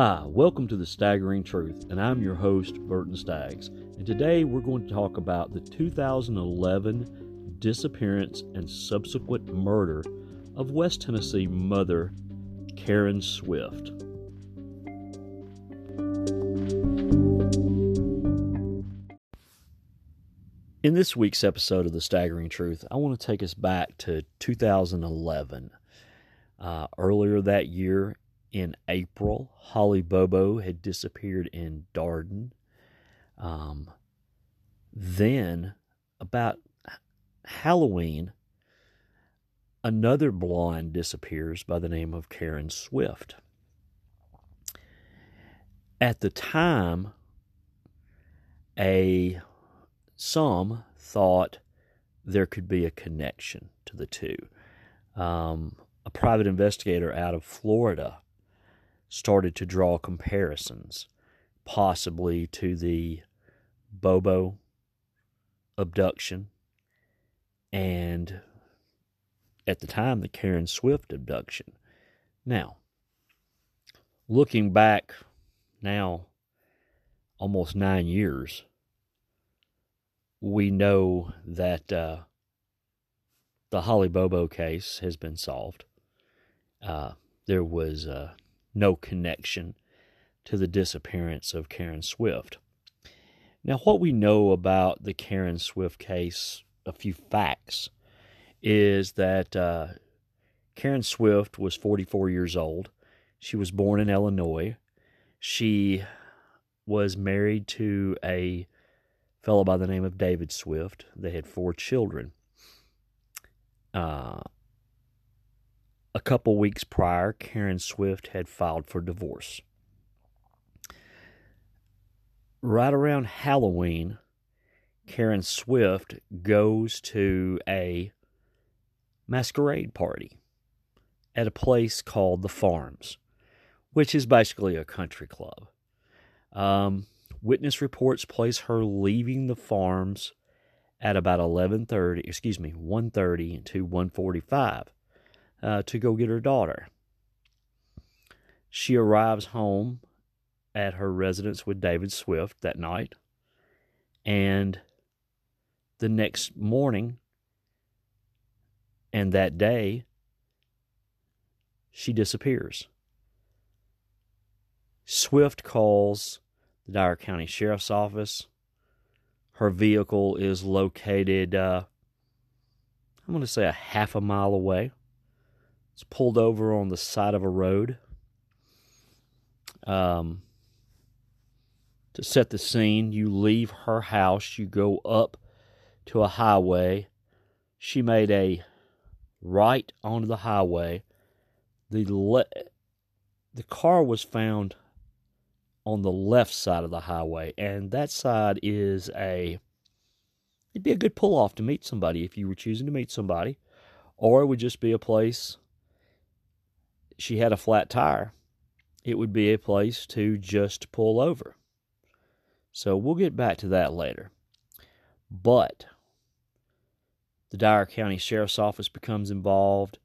Hi, welcome to the Staggering Truth, and I'm your host, Burton Staggs. And today we're going to talk about the 2011 disappearance and subsequent murder of West Tennessee mother Karen Swift. In this week's episode of The Staggering Truth, I want to take us back to 2011. Uh, earlier that year, in April. Holly Bobo had disappeared in Darden. Um, then, about Halloween, another blonde disappears by the name of Karen Swift. At the time, a some thought there could be a connection to the two. Um, a private investigator out of Florida started to draw comparisons, possibly to the Bobo abduction and at the time the Karen Swift abduction. Now, looking back now almost nine years, we know that uh, the Holly Bobo case has been solved. Uh, there was uh, no connection to the disappearance of Karen Swift. Now, what we know about the Karen Swift case, a few facts, is that uh, Karen Swift was 44 years old. She was born in Illinois. She was married to a fellow by the name of David Swift. They had four children. Uh, a couple weeks prior, Karen Swift had filed for divorce. Right around Halloween, Karen Swift goes to a masquerade party at a place called the Farms, which is basically a country club. Um, witness reports place her leaving the farms at about 11:30, excuse me, 1:30 to 1:45 uh, to go get her daughter. She arrives home at her residence with David Swift that night, and the next morning and that day, she disappears. Swift calls the Dyer County Sheriff's Office. Her vehicle is located, uh, I'm going to say, a half a mile away. It's pulled over on the side of a road. Um, to set the scene, you leave her house, you go up to a highway. She made a right onto the highway. The le- the car was found on the left side of the highway, and that side is a it'd be a good pull off to meet somebody if you were choosing to meet somebody, or it would just be a place she had a flat tire, it would be a place to just pull over. So we'll get back to that later. But the Dyer County Sheriff's Office becomes involved,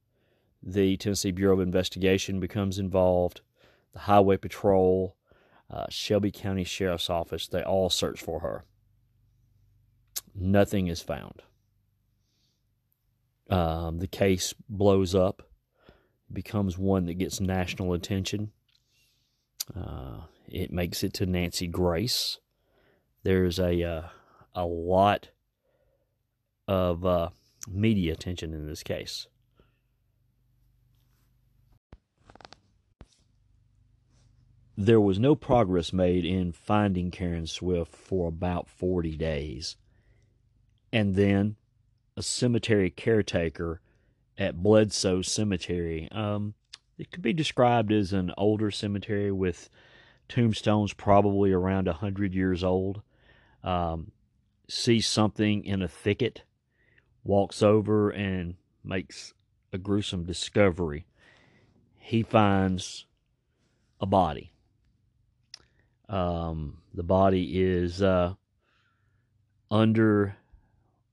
the Tennessee Bureau of Investigation becomes involved, the Highway Patrol, uh, Shelby County Sheriff's Office, they all search for her. Nothing is found. Um, the case blows up becomes one that gets national attention. Uh, it makes it to Nancy Grace. There's a uh, a lot of uh, media attention in this case. There was no progress made in finding Karen Swift for about 40 days. And then a cemetery caretaker at Bledsoe Cemetery. Um, it could be described as an older cemetery with tombstones probably around a hundred years old. Um, sees something in a thicket, walks over and makes a gruesome discovery. He finds a body. Um, the body is uh, under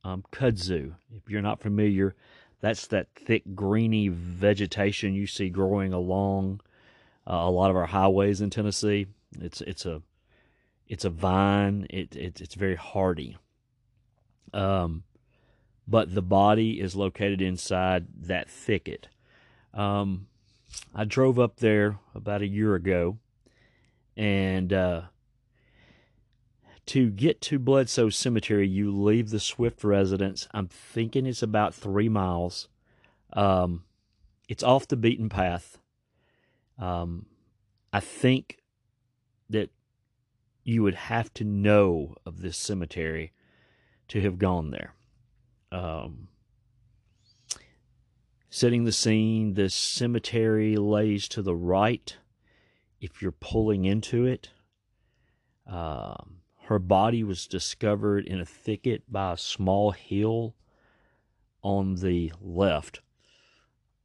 um, kudzu. If you're not familiar, that's that thick greeny vegetation you see growing along uh, a lot of our highways in Tennessee. It's it's a it's a vine. It, it it's very hardy. Um, but the body is located inside that thicket. Um, I drove up there about a year ago, and uh, to get to Bledsoe Cemetery, you leave the Swift residence. I'm thinking it's about three miles. Um, it's off the beaten path. Um, I think that you would have to know of this cemetery to have gone there. Um, setting the scene, the cemetery lays to the right if you're pulling into it. Um, her body was discovered in a thicket by a small hill on the left.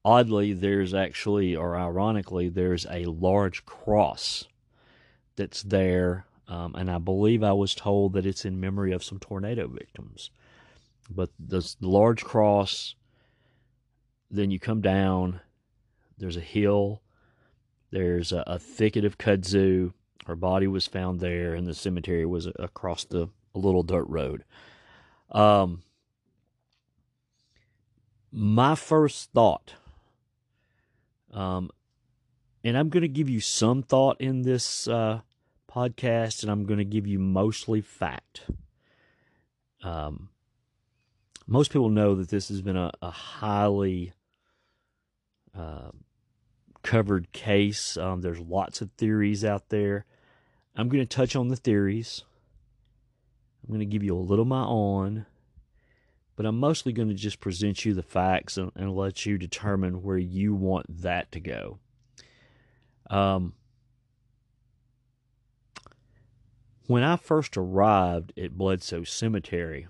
Oddly, there's actually, or ironically, there's a large cross that's there, um, and I believe I was told that it's in memory of some tornado victims. But this large cross, then you come down, there's a hill, there's a, a thicket of kudzu, her body was found there, and the cemetery was across the little dirt road. Um, my first thought, um, and I'm going to give you some thought in this uh, podcast, and I'm going to give you mostly fact. Um, most people know that this has been a, a highly uh, covered case. Um, there's lots of theories out there. I'm going to touch on the theories. I'm going to give you a little my own, but I'm mostly going to just present you the facts and, and let you determine where you want that to go. Um, when I first arrived at Bledsoe Cemetery,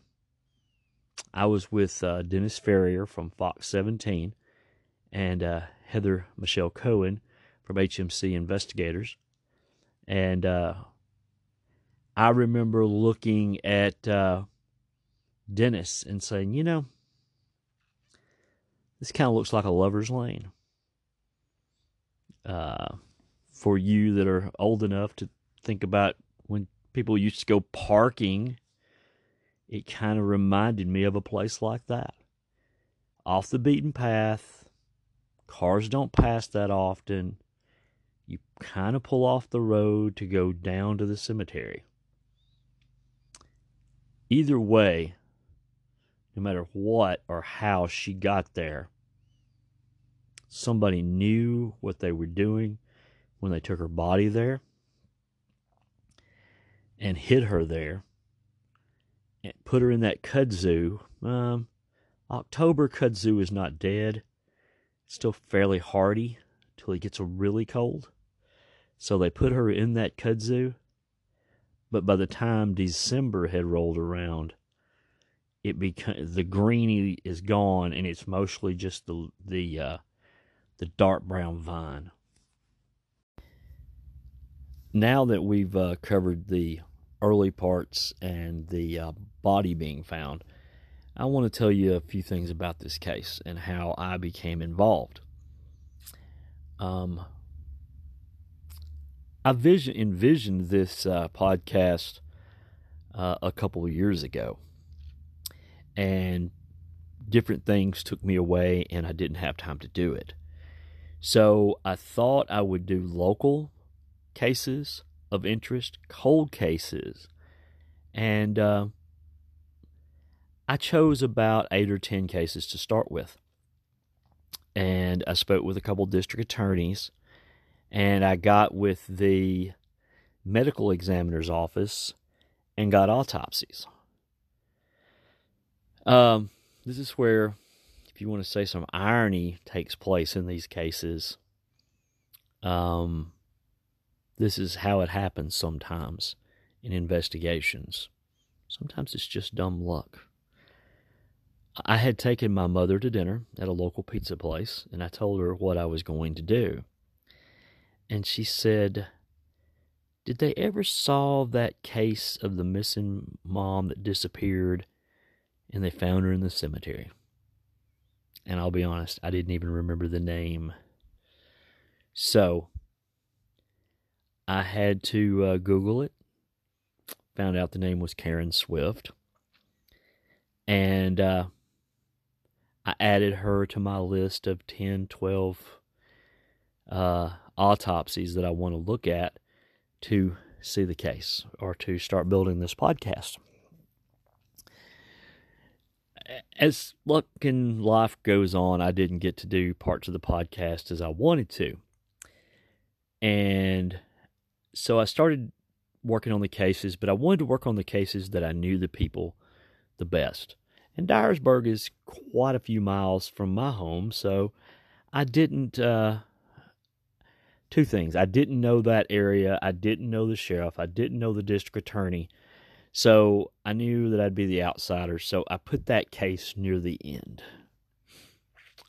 I was with uh, Dennis Ferrier from Fox 17 and uh, Heather Michelle Cohen from HMC Investigators. And uh, I remember looking at uh, Dennis and saying, you know, this kind of looks like a lover's lane. Uh, for you that are old enough to think about when people used to go parking, it kind of reminded me of a place like that. Off the beaten path, cars don't pass that often you kind of pull off the road to go down to the cemetery. Either way, no matter what or how she got there, somebody knew what they were doing when they took her body there and hid her there and put her in that kudzu. Um, October kudzu is not dead, it's still fairly hardy till it gets really cold. So they put her in that kudzu. But by the time December had rolled around, it became the greeny is gone, and it's mostly just the the uh, the dark brown vine. Now that we've uh, covered the early parts and the uh, body being found, I want to tell you a few things about this case and how I became involved. Um, I vision envisioned this uh, podcast uh, a couple of years ago, and different things took me away, and I didn't have time to do it. So I thought I would do local cases of interest, cold cases, and uh, I chose about eight or ten cases to start with. And I spoke with a couple district attorneys and I got with the medical examiner's office and got autopsies. Um, this is where, if you want to say some irony takes place in these cases, um, this is how it happens sometimes in investigations. Sometimes it's just dumb luck. I had taken my mother to dinner at a local pizza place, and I told her what I was going to do and she said, Did they ever solve that case of the missing mom that disappeared and they found her in the cemetery? And I'll be honest, I didn't even remember the name. So, I had to uh, Google it. Found out the name was Karen Swift. And uh, I added her to my list of 10, 12 uh, autopsies that I want to look at to see the case or to start building this podcast. As luck and life goes on, I didn't get to do parts of the podcast as I wanted to. And so I started working on the cases, but I wanted to work on the cases that I knew the people the best. And Dyersburg is quite a few miles from my home, so I didn't. Uh, two things. I didn't know that area. I didn't know the sheriff. I didn't know the district attorney. So I knew that I'd be the outsider. So I put that case near the end.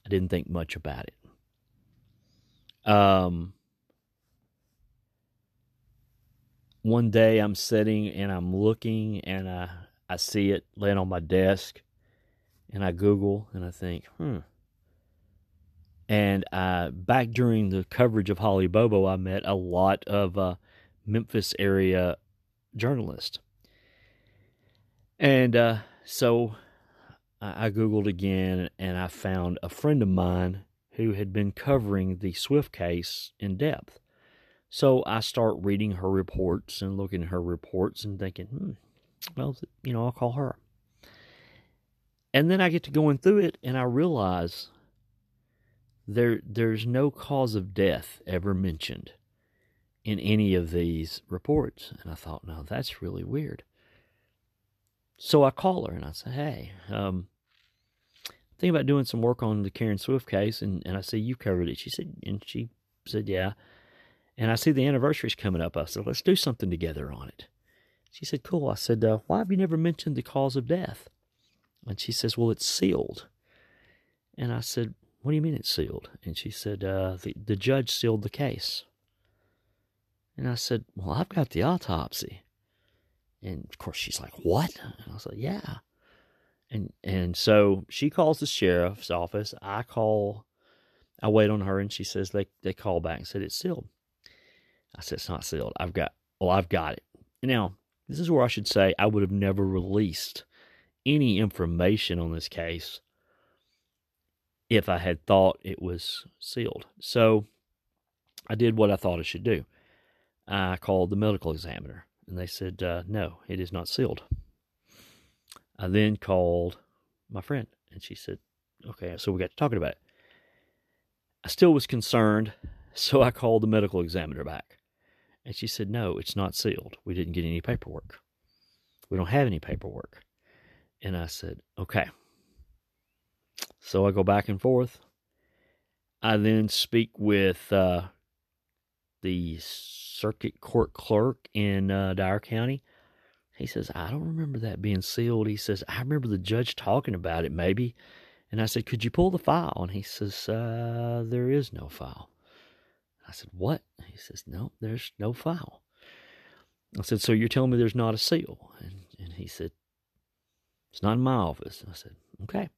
I didn't think much about it. Um, one day I'm sitting and I'm looking and I, I see it laying on my desk and I Google and I think, hmm. And uh, back during the coverage of Holly Bobo, I met a lot of uh, Memphis area journalists. And uh, so I, I Googled again and I found a friend of mine who had been covering the Swift case in depth. So I start reading her reports and looking at her reports and thinking, hmm, well, you know, I'll call her. And then I get to going through it and I realize there there's no cause of death ever mentioned in any of these reports. And I thought, no, that's really weird. So I call her and I say, hey, um, think about doing some work on the Karen Swift case, and, and I see you covered it. She said, and she said, yeah. And I see the anniversary's coming up. I said, let's do something together on it. She said, cool. I said, uh, why have you never mentioned the cause of death? And she says, Well, it's sealed. And I said, What do you mean it's sealed? And she said, uh, the, the judge sealed the case. And I said, Well, I've got the autopsy. And of course, she's like, What? And I was like, Yeah. And and so she calls the sheriff's office. I call, I wait on her, and she says they, they call back and said it's sealed. I said, It's not sealed. I've got, well, I've got it. Now, this is where I should say I would have never released any information on this case if I had thought it was sealed. So I did what I thought I should do. I called the medical examiner, and they said, uh, no, it is not sealed. I then called my friend, and she said, okay, so we got to talking about it. I still was concerned, so I called the medical examiner back. And she said, no, it's not sealed. We didn't get any paperwork. We don't have any paperwork. And I said, okay. So I go back and forth. I then speak with uh, the circuit court clerk in uh, Dyer County. He says, I don't remember that being sealed. He says, I remember the judge talking about it, maybe. And I said, Could you pull the file? And he says, uh, There is no file. I said, What? He says, No, there's no file. I said, So you're telling me there's not a seal? And, and he said, it's not in my office. I said, okay.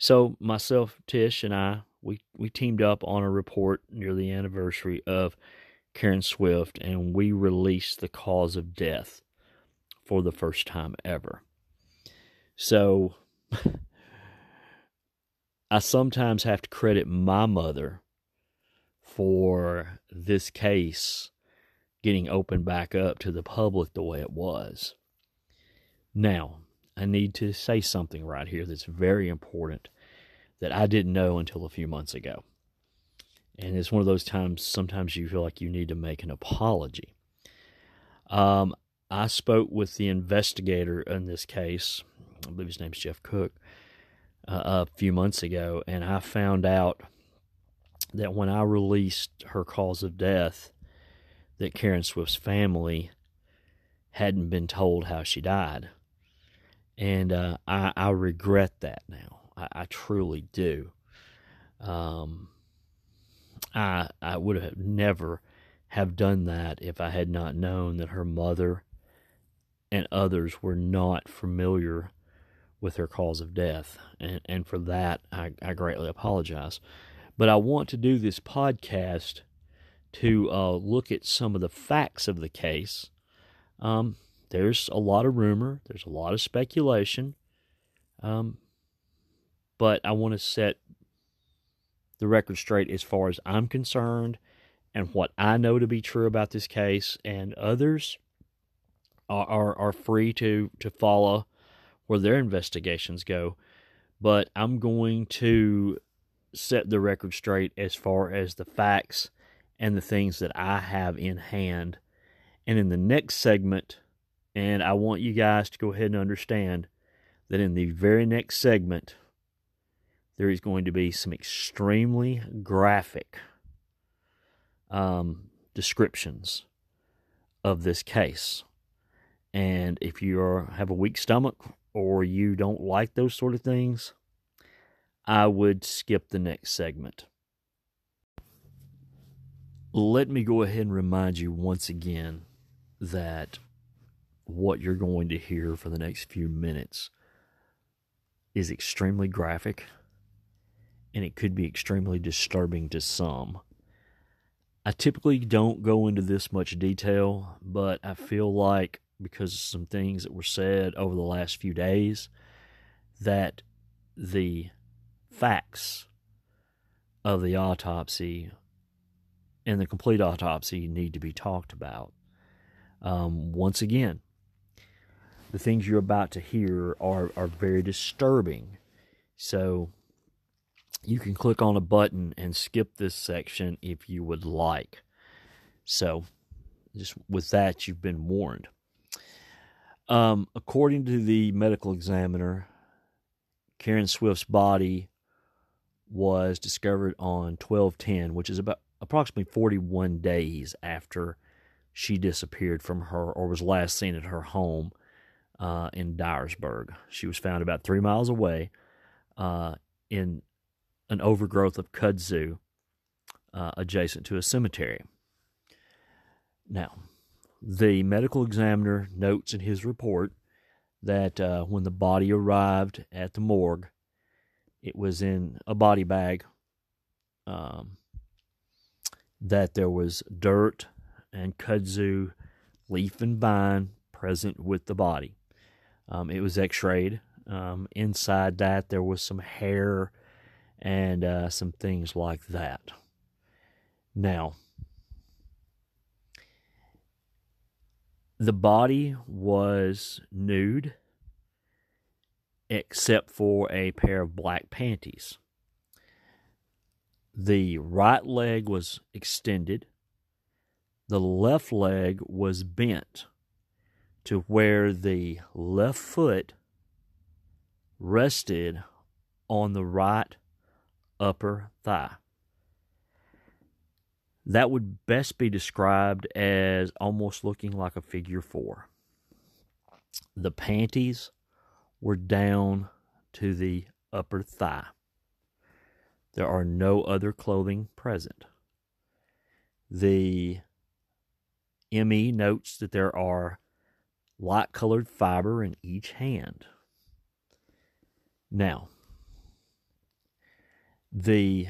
So myself, Tish, and I, we, we teamed up on a report near the anniversary of Karen Swift, and we released the cause of death for the first time ever. So I sometimes have to credit my mother for this case getting opened back up to the public the way it was. Now, I need to say something right here that's very important that I didn't know until a few months ago. And it's one of those times sometimes you feel like you need to make an apology. Um, I spoke with the investigator in this case, I believe his name's Jeff Cook, uh, a few months ago, and I found out that when I released her cause of death, that Karen Swift's family hadn't been told how she died and uh, I, I regret that now. I, I truly do. Um, I I would have never have done that if I had not known that her mother and others were not familiar with her cause of death, and and for that I, I greatly apologize. But I want to do this podcast to uh, look at some of the facts of the case. Um, there's a lot of rumor, there's a lot of speculation, um, but I want to set the record straight as far as I'm concerned and what I know to be true about this case, and others are, are, are free to, to follow where their investigations go. But I'm going to set the record straight as far as the facts and the things that I have in hand. And in the next segment, and I want you guys to go ahead and understand that in the very next segment, there is going to be some extremely graphic um, descriptions of this case. And if you are, have a weak stomach or you don't like those sort of things, I would skip the next segment. Let me go ahead and remind you once again that what you're going to hear for the next few minutes is extremely graphic and it could be extremely disturbing to some. I typically don't go into this much detail, but I feel like because of some things that were said over the last few days that the facts of the autopsy and the complete autopsy need to be talked about. Um, once again, the things you're about to hear are, are very disturbing. So you can click on a button and skip this section if you would like. So, just with that, you've been warned. Um, according to the medical examiner, Karen Swift's body was discovered on 1210, which is about approximately 41 days after she disappeared from her or was last seen at her home uh, in Dyersburg. She was found about three miles away uh, in an overgrowth of kudzu uh, adjacent to a cemetery. Now, the medical examiner notes in his report that uh, when the body arrived at the morgue, it was in a body bag, um, that there was dirt and kudzu, leaf and vine present with the body. Um, it was x rayed. Um, inside that, there was some hair and uh, some things like that. Now, the body was nude except for a pair of black panties. The right leg was extended, the left leg was bent to where the left foot rested on the right upper thigh. That would best be described as almost looking like a figure four. The panties were down to the upper thigh. There are no other clothing present. The ME notes that there are light colored fiber in each hand. Now, the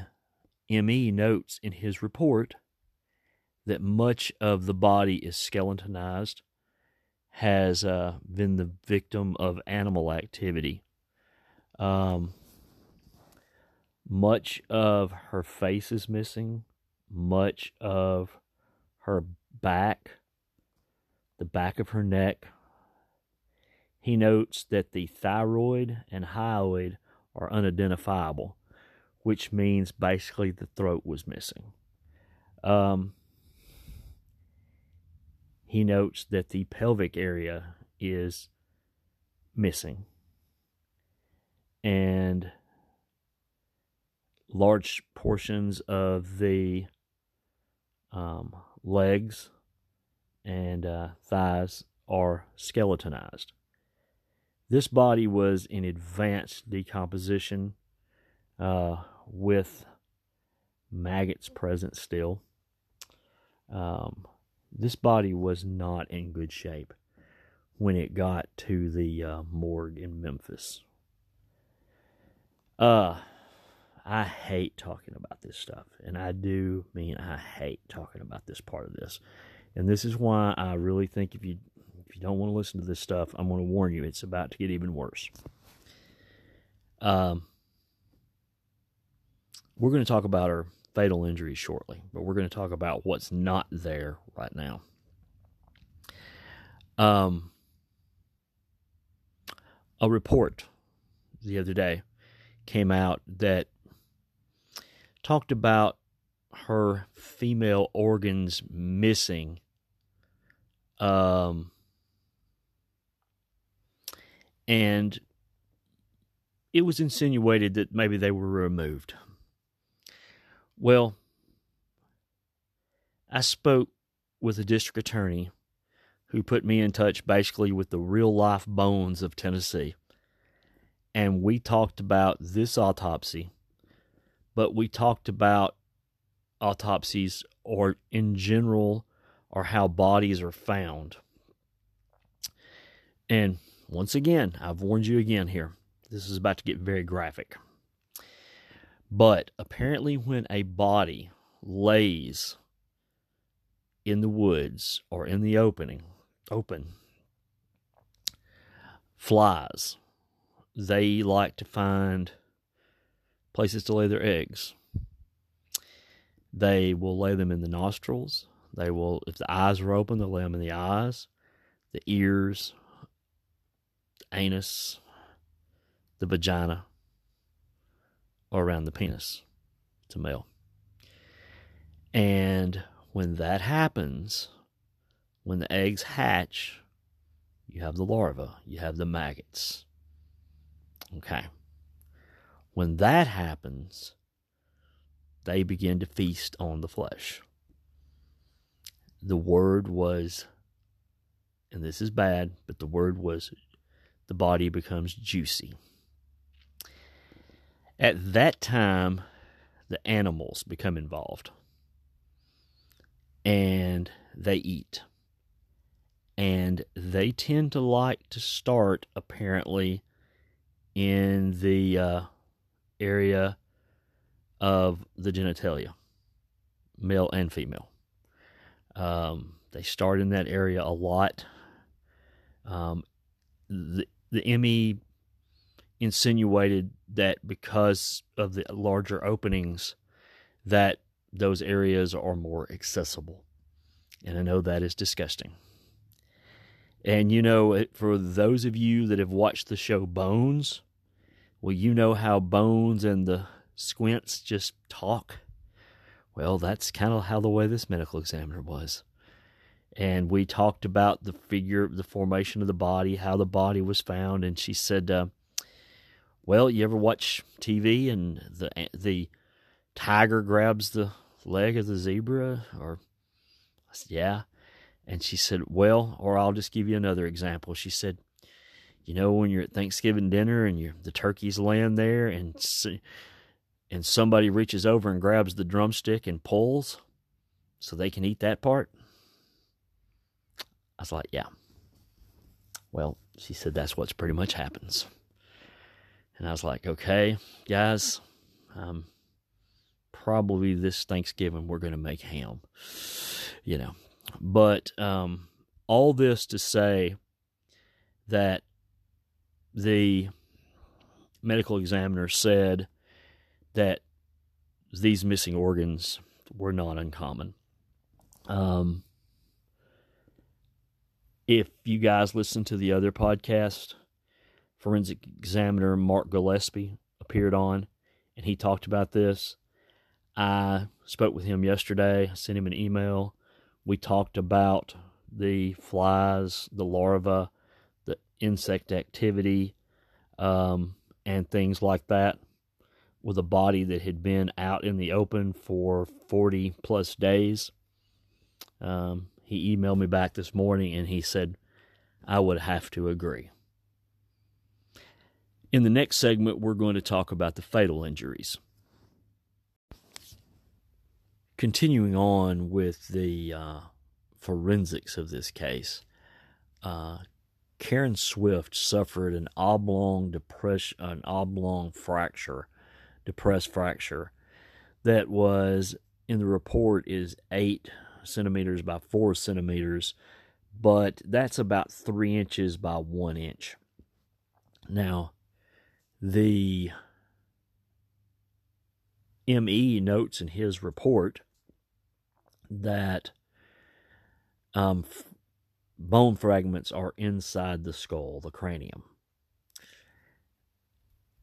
ME notes in his report that much of the body is skeletonized, has uh, been the victim of animal activity. Um, much of her face is missing, much of her back, the back of her neck. He notes that the thyroid and hyoid are unidentifiable which means basically the throat was missing. Um, he notes that the pelvic area is missing. And large portions of the um, legs and uh, thighs are skeletonized. This body was in advanced decomposition uh, with maggots present still. Um, this body was not in good shape when it got to the uh, morgue in Memphis. Uh, I hate talking about this stuff, and I do mean I hate talking about this part of this. And this is why I really think if you if you don't want to listen to this stuff, I'm going to warn you, it's about to get even worse. Um, we're going to talk about our fatal injuries shortly, but we're going to talk about what's not there right now. Um, a report the other day came out that talked about her female organs missing. Um, and it was insinuated that maybe they were removed. Well, I spoke with a district attorney who put me in touch basically with the real life bones of Tennessee. And we talked about this autopsy, but we talked about autopsies or in general or how bodies are found. And once again, I've warned you again here. This is about to get very graphic. But apparently, when a body lays in the woods or in the opening, open, flies, they like to find places to lay their eggs. They will lay them in the nostrils. They will, if the eyes are open, they'll lay them in the eyes, the ears, anus, the vagina, or around the penis. It's a male. And when that happens, when the eggs hatch, you have the larva, you have the maggots. Okay. When that happens, they begin to feast on the flesh. The word was, and this is bad, but the word was the body becomes juicy. At that time, the animals become involved and they eat. And they tend to like to start, apparently, in the uh, area of the genitalia, male and female. Um, they start in that area a lot. Um, the ME insinuated that because of the larger openings that those areas are more accessible. And I know that is disgusting. And you know, for those of you that have watched the show Bones, well, you know how Bones and the squints just talk. Well, that's kind of how the way this medical examiner was. And we talked about the figure, the formation of the body, how the body was found, and she said, uh, well, you ever watch TV and the the tiger grabs the leg of the zebra? Or I said, yeah. And she said, well, or I'll just give you another example. She said, you know, when you're at Thanksgiving dinner and you the turkey's laying there and and somebody reaches over and grabs the drumstick and pulls so they can eat that part. I was like, yeah. Well, she said that's what's pretty much happens. And I was like, okay, guys, um, probably this Thanksgiving we're going to make ham, you know. But um, all this to say that the medical examiner said that these missing organs were not uncommon. Um, if you guys listen to the other podcast, forensic examiner Mark Gillespie appeared on, and he talked about this. I spoke with him yesterday. I sent him an email. We talked about the flies, the larva, the insect activity, um, and things like that with a body that had been out in the open for 40 plus days. Um, he emailed me back this morning and he said, I would have to agree. In the next segment, we're going to talk about the fatal injuries. Continuing on with the uh, forensics of this case, uh, Karen Swift suffered an oblong depression, an oblong fracture depressed fracture that was in the report is eight centimeters by four centimeters, but that's about three inches by one inch. Now, the ME notes in his report that um, f- bone fragments are inside the skull, the cranium.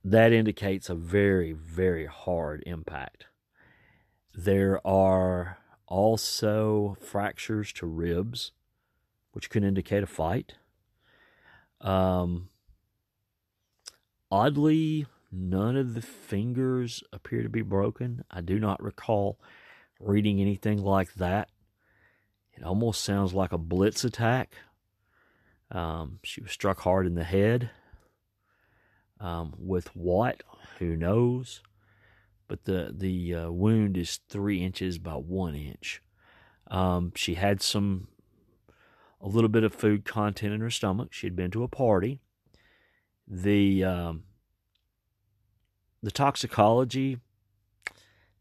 That indicates a very, very hard impact. There are also fractures to ribs, which could indicate a fight. Um, oddly, none of the fingers appear to be broken. I do not recall reading anything like that. It almost sounds like a blitz attack. Um, she was struck hard in the head. Um, with what? Who knows? But the the uh, wound is three inches by one inch. Um, she had some a little bit of food content in her stomach. She had been to a party. The um, the toxicology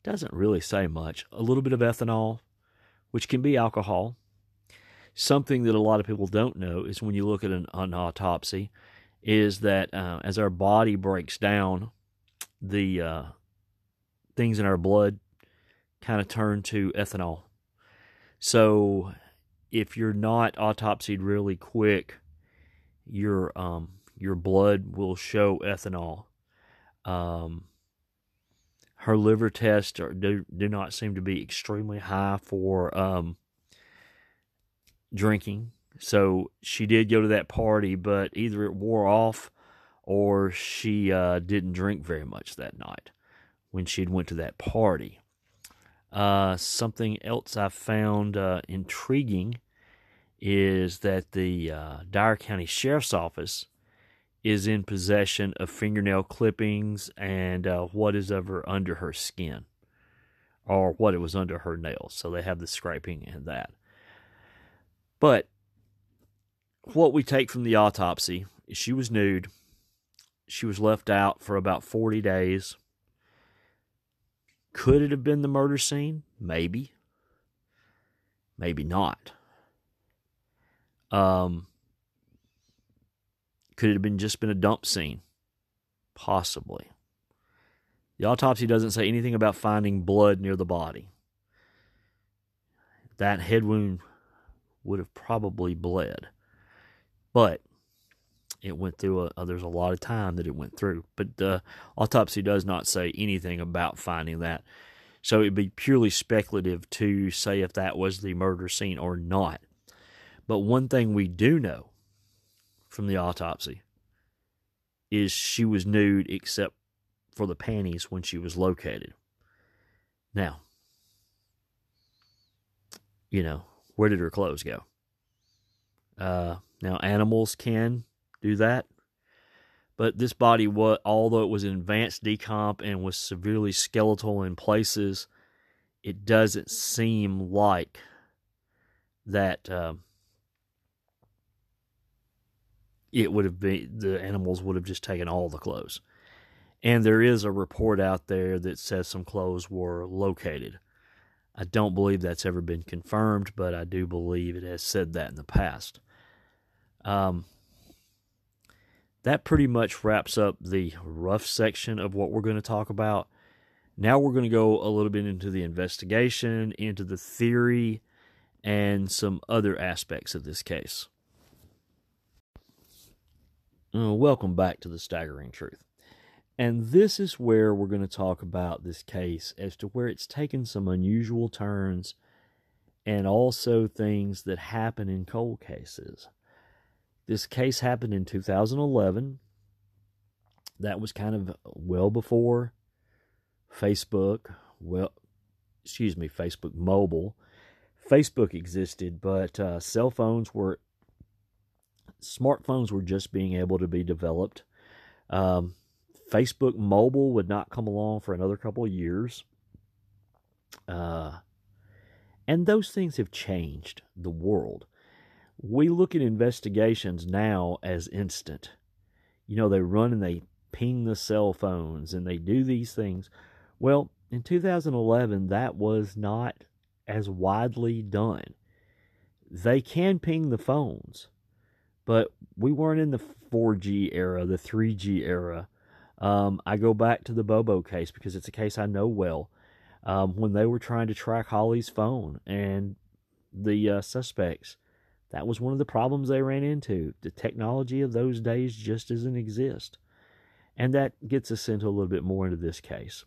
doesn't really say much. A little bit of ethanol, which can be alcohol. Something that a lot of people don't know is when you look at an, an autopsy, is that uh, as our body breaks down, the uh, things in our blood kind of turn to ethanol. So if you're not autopsied really quick, your um, your blood will show ethanol. Um, her liver tests are, do, do not seem to be extremely high for um, drinking. So she did go to that party, but either it wore off or she uh, didn't drink very much that night when she went to that party. Uh, something else I found uh, intriguing is that the uh, Dyer County Sheriff's Office is in possession of fingernail clippings and uh, what is ever under her skin or what it was under her nails. So they have the scraping and that. But what we take from the autopsy is she was nude. She was left out for about 40 days. Could it have been the murder scene? Maybe. Maybe not. Um, could it have been just been a dump scene? Possibly. The autopsy doesn't say anything about finding blood near the body. That head wound would have probably bled. But it went through a, uh, there's a lot of time that it went through. But the autopsy does not say anything about finding that. So it'd be purely speculative to say if that was the murder scene or not. But one thing we do know from the autopsy is she was nude except for the panties when she was located. Now, you know, where did her clothes go? Uh, now, animals can do that, but this body, what although it was in advanced decomp and was severely skeletal in places, it doesn't seem like that. Um, it would have been the animals would have just taken all the clothes. And there is a report out there that says some clothes were located. I don't believe that's ever been confirmed, but I do believe it has said that in the past. Um, that pretty much wraps up the rough section of what we're going to talk about. Now we're going to go a little bit into the investigation, into the theory, and some other aspects of this case. Uh, welcome back to the staggering truth. And this is where we're going to talk about this case as to where it's taken some unusual turns and also things that happen in cold cases. This case happened in 2011. That was kind of well before Facebook, well, excuse me, Facebook mobile. Facebook existed, but uh, cell phones were smartphones were just being able to be developed. Um, Facebook mobile would not come along for another couple of years. Uh, and those things have changed the world. We look at investigations now as instant. You know, they run and they ping the cell phones and they do these things. Well, in 2011, that was not as widely done. They can ping the phones, but we weren't in the 4G era, the 3G era. Um, I go back to the Bobo case because it's a case I know well. Um, when they were trying to track Holly's phone and the uh, suspects, that was one of the problems they ran into. The technology of those days just doesn't exist. And that gets us into a little bit more into this case.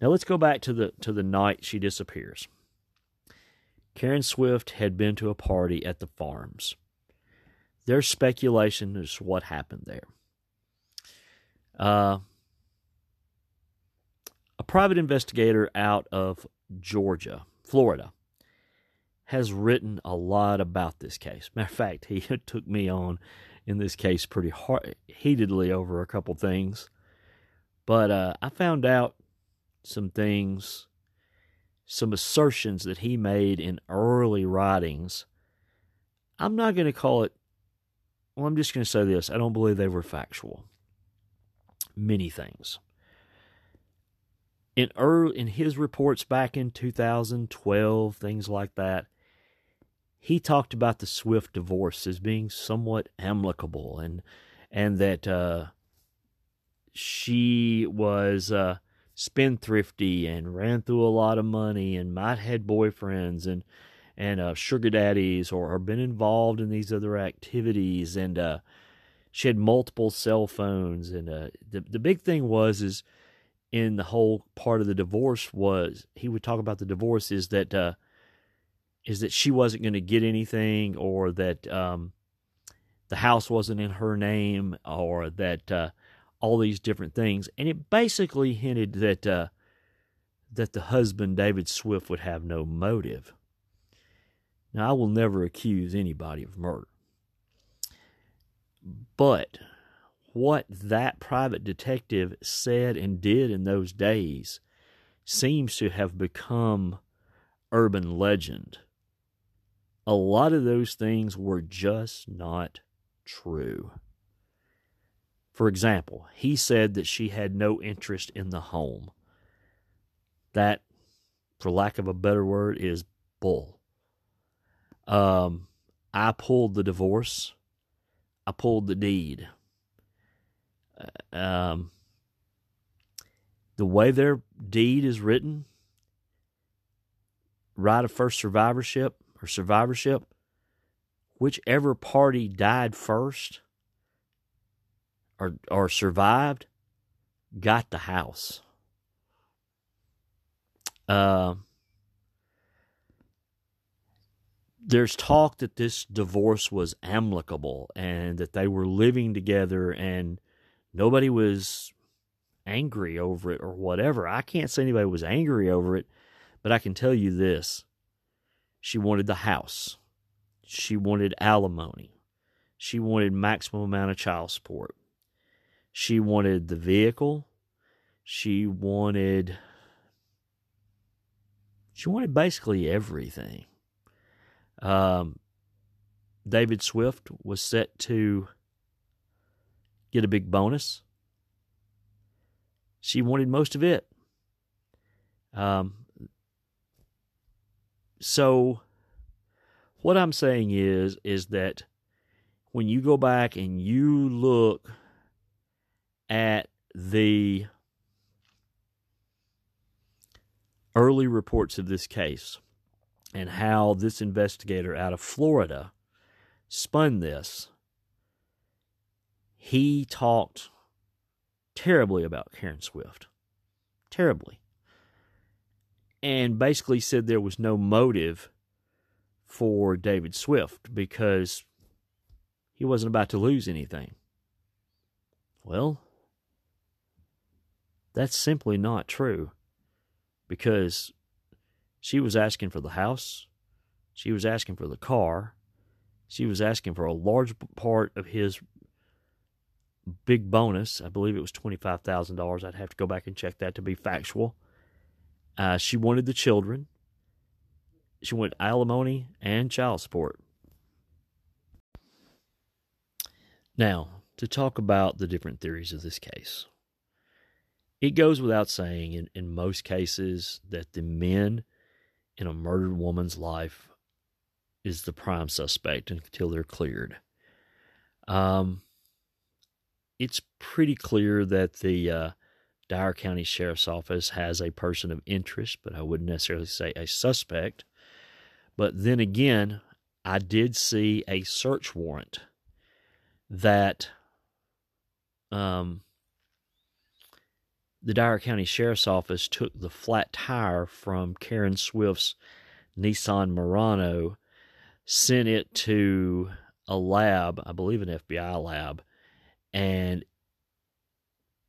Now let's go back to the to the night she disappears. Karen Swift had been to a party at the farms. There's speculation as to what happened there. Uh, a private investigator out of Georgia, Florida, has written a lot about this case. Matter of fact, he took me on in this case pretty hard, heatedly over a couple things. But uh, I found out some things, some assertions that he made in early writings. I'm not going to call it, well, I'm just going to say this I don't believe they were factual. Many things. In, early, in his reports back in 2012, things like that, he talked about the Swift divorce as being somewhat amicable and and that uh, she was uh, spendthrifty and ran through a lot of money and might had boyfriends and and uh, sugar daddies or, or been involved in these other activities and uh, she had multiple cell phones and uh, the the big thing was is in the whole part of the divorce was he would talk about the divorce is that uh, is that she wasn't going to get anything or that um, the house wasn't in her name or that uh, all these different things. And it basically hinted that uh, that the husband, David Swift, would have no motive. Now, I will never accuse anybody of murder. But what that private detective said and did in those days seems to have become urban legend a lot of those things were just not true. For example, he said that she had no interest in the home. That, for lack of a better word, is bull. Um, I pulled the divorce. I pulled the deed. Uh, um, the way their deed is written, right of first survivorship, or survivorship, whichever party died first or or survived got the house. Uh, there's talk that this divorce was amicable and that they were living together and nobody was angry over it or whatever. I can't say anybody was angry over it, but I can tell you this she wanted the house. She wanted alimony. She wanted maximum amount of child support. She wanted the vehicle. She wanted she wanted basically everything. Um, David Swift was set to get a big bonus. She wanted most of it. Um, so what I'm saying is is that when you go back and you look at the early reports of this case and how this investigator out of Florida spun this, he talked terribly about Karen Swift. Terribly and basically said there was no motive for David Swift because he wasn't about to lose anything. Well, that's simply not true because she was asking for the house, she was asking for the car, she was asking for a large part of his big bonus. I believe it was $25,000. I'd have to go back and check that to be factual. Uh, she wanted the children. She wanted alimony and child support. Now, to talk about the different theories of this case. It goes without saying in, in most cases that the men in a murdered woman's life is the prime suspect until they're cleared. Um, it's pretty clear that the uh, Dyer County Sheriff's Office has a person of interest, but I wouldn't necessarily say a suspect. But then again, I did see a search warrant that um, the Dyer County Sheriff's Office took the flat tire from Karen Swift's Nissan Murano, sent it to a lab, I believe an FBI lab, and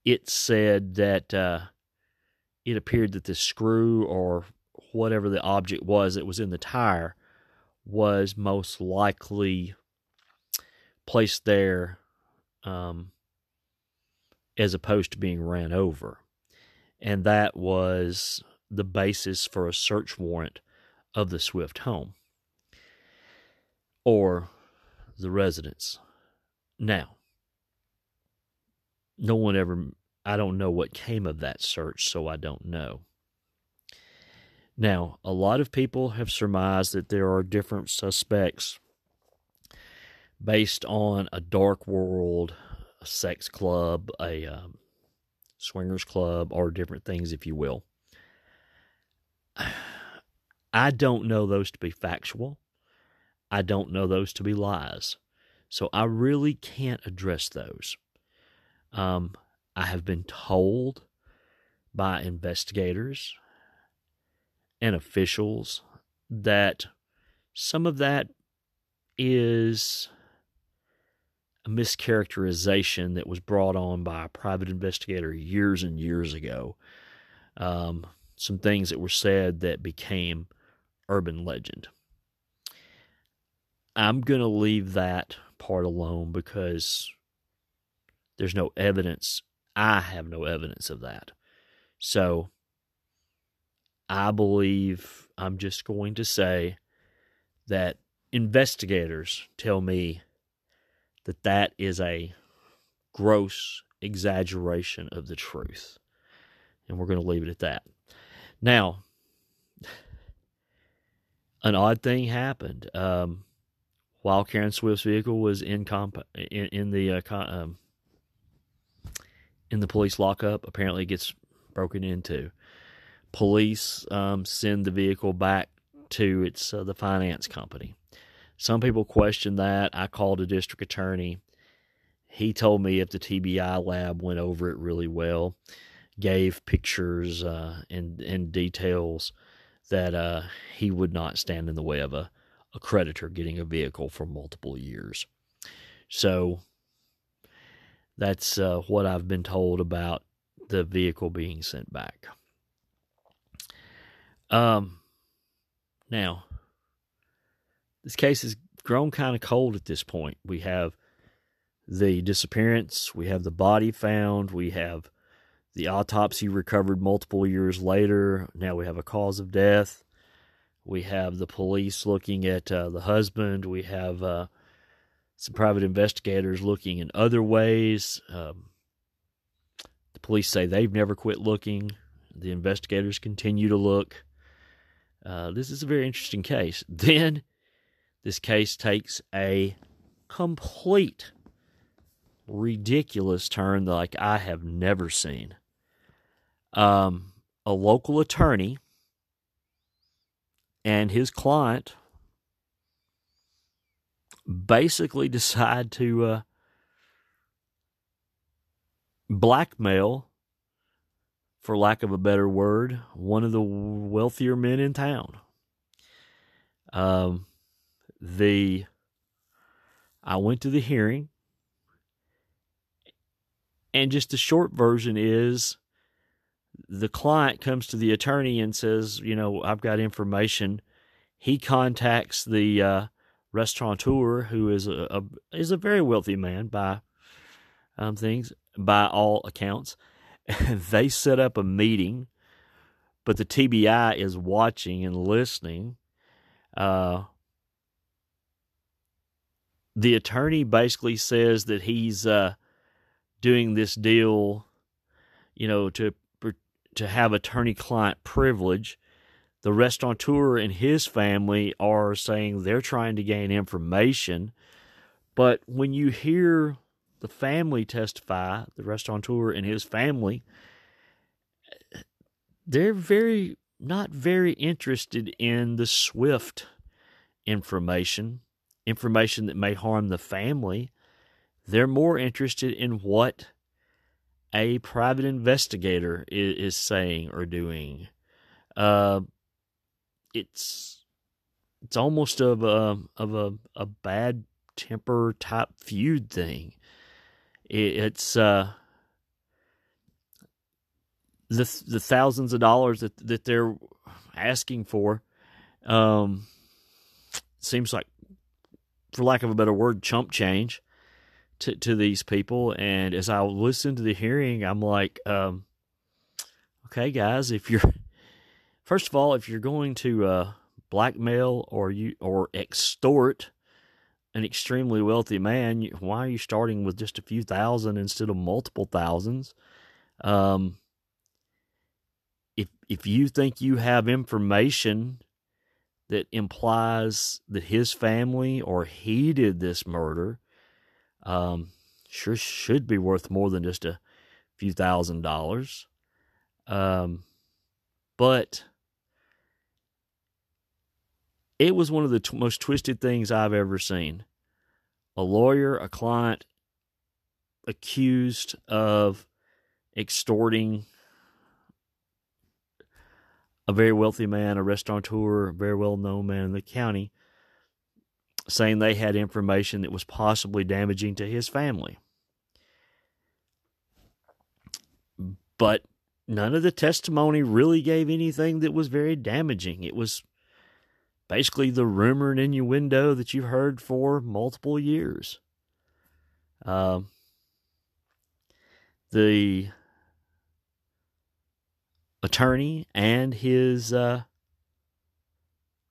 it said that uh, it appeared that the screw or whatever the object was that was in the tire was most likely placed there um, as opposed to being ran over. And that was the basis for a search warrant of the Swift home or the residence. Now, no one ever, I don't know what came of that search, so I don't know. Now, a lot of people have surmised that there are different suspects based on a dark world, a sex club, a um, swingers club, or different things, if you will. I don't know those to be factual. I don't know those to be lies. So I really can't address those. Um, I have been told by investigators and officials that some of that is a mischaracterization that was brought on by a private investigator years and years ago. Um, some things that were said that became urban legend. I'm going to leave that part alone because there's no evidence. I have no evidence of that. So I believe I'm just going to say that investigators tell me that that is a gross exaggeration of the truth. And we're going to leave it at that. Now, an odd thing happened. Um, while Karen Swift's vehicle was in comp- in, in the uh, con- um, in the police lockup, apparently gets broken into. Police um, send the vehicle back to its uh, the finance company. Some people question that. I called a district attorney. He told me if the TBI lab went over it really well, gave pictures uh, and, and details, that uh, he would not stand in the way of a, a creditor getting a vehicle for multiple years. So that's uh, what I've been told about the vehicle being sent back. Um, now, this case has grown kind of cold at this point. We have the disappearance, we have the body found, we have the autopsy recovered multiple years later. Now we have a cause of death. We have the police looking at uh, the husband. We have uh, some private investigators looking in other ways. Um, the police say they've never quit looking. The investigators continue to look. Uh, this is a very interesting case. Then this case takes a complete ridiculous turn like I have never seen. Um, a local attorney and his client basically decide to uh, blackmail, for lack of a better word, one of the wealthier men in town. Um, the I went to the hearing, and just the short version is the client comes to the attorney and says, you know, I've got information. He contacts the uh, restaurateur, who is a, a, is a very wealthy man by um, things by all accounts. they set up a meeting, but the TBI is watching and listening. Uh, the attorney basically says that he's uh, doing this deal, you know, to to have attorney-client privilege. The restaurateur and his family are saying they're trying to gain information, but when you hear the family testify, the restaurateur and his family, they're very not very interested in the swift information, information that may harm the family. They're more interested in what a private investigator is, is saying or doing. Uh, it's it's almost of a of a, a bad temper type feud thing. It, it's uh, the the thousands of dollars that that they're asking for. Um, seems like, for lack of a better word, chump change to to these people. And as I listen to the hearing, I'm like, um, okay, guys, if you're first of all, if you're going to uh, blackmail or you or extort an extremely wealthy man, why are you starting with just a few thousand instead of multiple thousands? Um, if if you think you have information that implies that his family or he did this murder, um, sure should be worth more than just a few thousand dollars. Um, but it was one of the t- most twisted things I've ever seen. A lawyer, a client accused of extorting a very wealthy man, a restaurateur, a very well known man in the county, saying they had information that was possibly damaging to his family. But none of the testimony really gave anything that was very damaging. It was basically the rumor and innuendo that you've heard for multiple years. Uh, the attorney and his uh,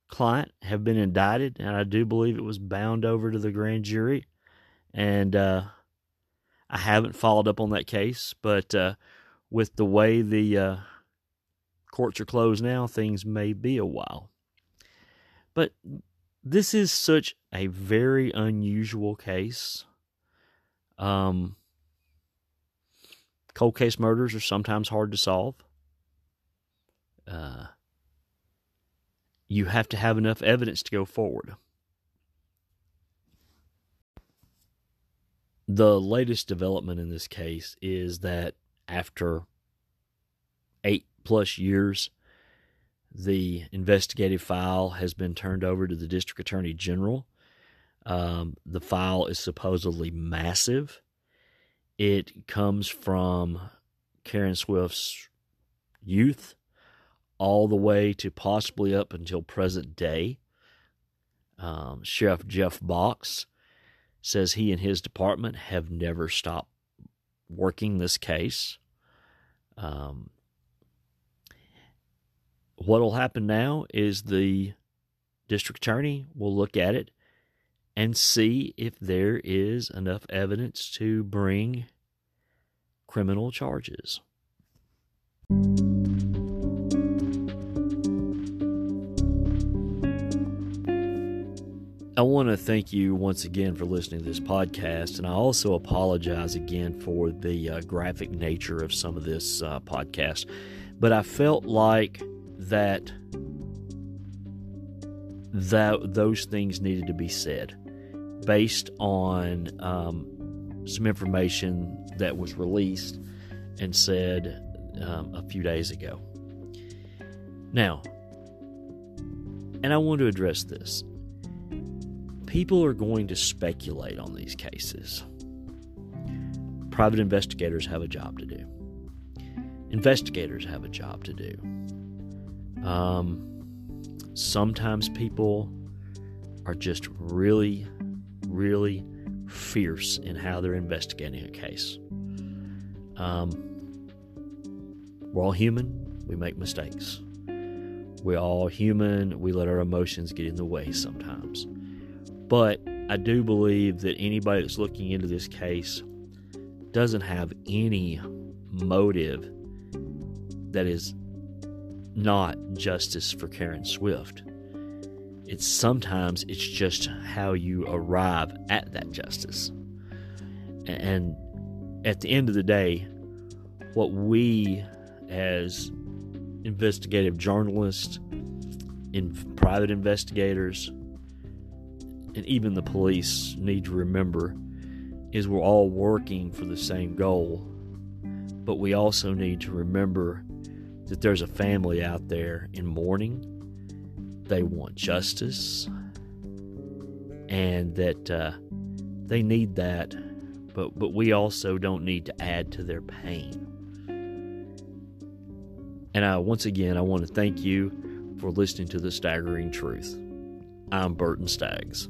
client have been indicted, and I do believe it was bound over to the grand jury. And uh, I haven't followed up on that case, but uh, with the way the uh, courts are closed now, things may be a while. But this is such a very unusual case. Um, cold case murders are sometimes hard to solve. Uh, you have to have enough evidence to go forward. The latest development in this case is that after eight plus years, the investigative file has been turned over to the district attorney general. Um, the file is supposedly massive. It comes from Karen Swift's youth all the way to possibly up until present day. Um, Sheriff Jeff Box says he and his department have never stopped working this case. Um, what will happen now is the district attorney will look at it and see if there is enough evidence to bring criminal charges. I want to thank you once again for listening to this podcast, and I also apologize again for the uh, graphic nature of some of this uh, podcast. But I felt like that that those things needed to be said based on um, some information that was released and said um, a few days ago. Now, and I want to address this people are going to speculate on these cases. Private investigators have a job to do. Investigators have a job to do. Um, sometimes people are just really, really fierce in how they're investigating a case. Um, we're all human. We make mistakes. We're all human. We let our emotions get in the way sometimes. But I do believe that anybody that's looking into this case doesn't have any motive that is not justice for Karen Swift. It's sometimes it's just how you arrive at that justice. And at the end of the day, what we as investigative journalists, in private investigators, and even the police need to remember is we're all working for the same goal, but we also need to remember that there's a family out there in mourning. They want justice, and that uh, they need that. But but we also don't need to add to their pain. And I, once again, I want to thank you for listening to the staggering truth. I'm Burton Staggs.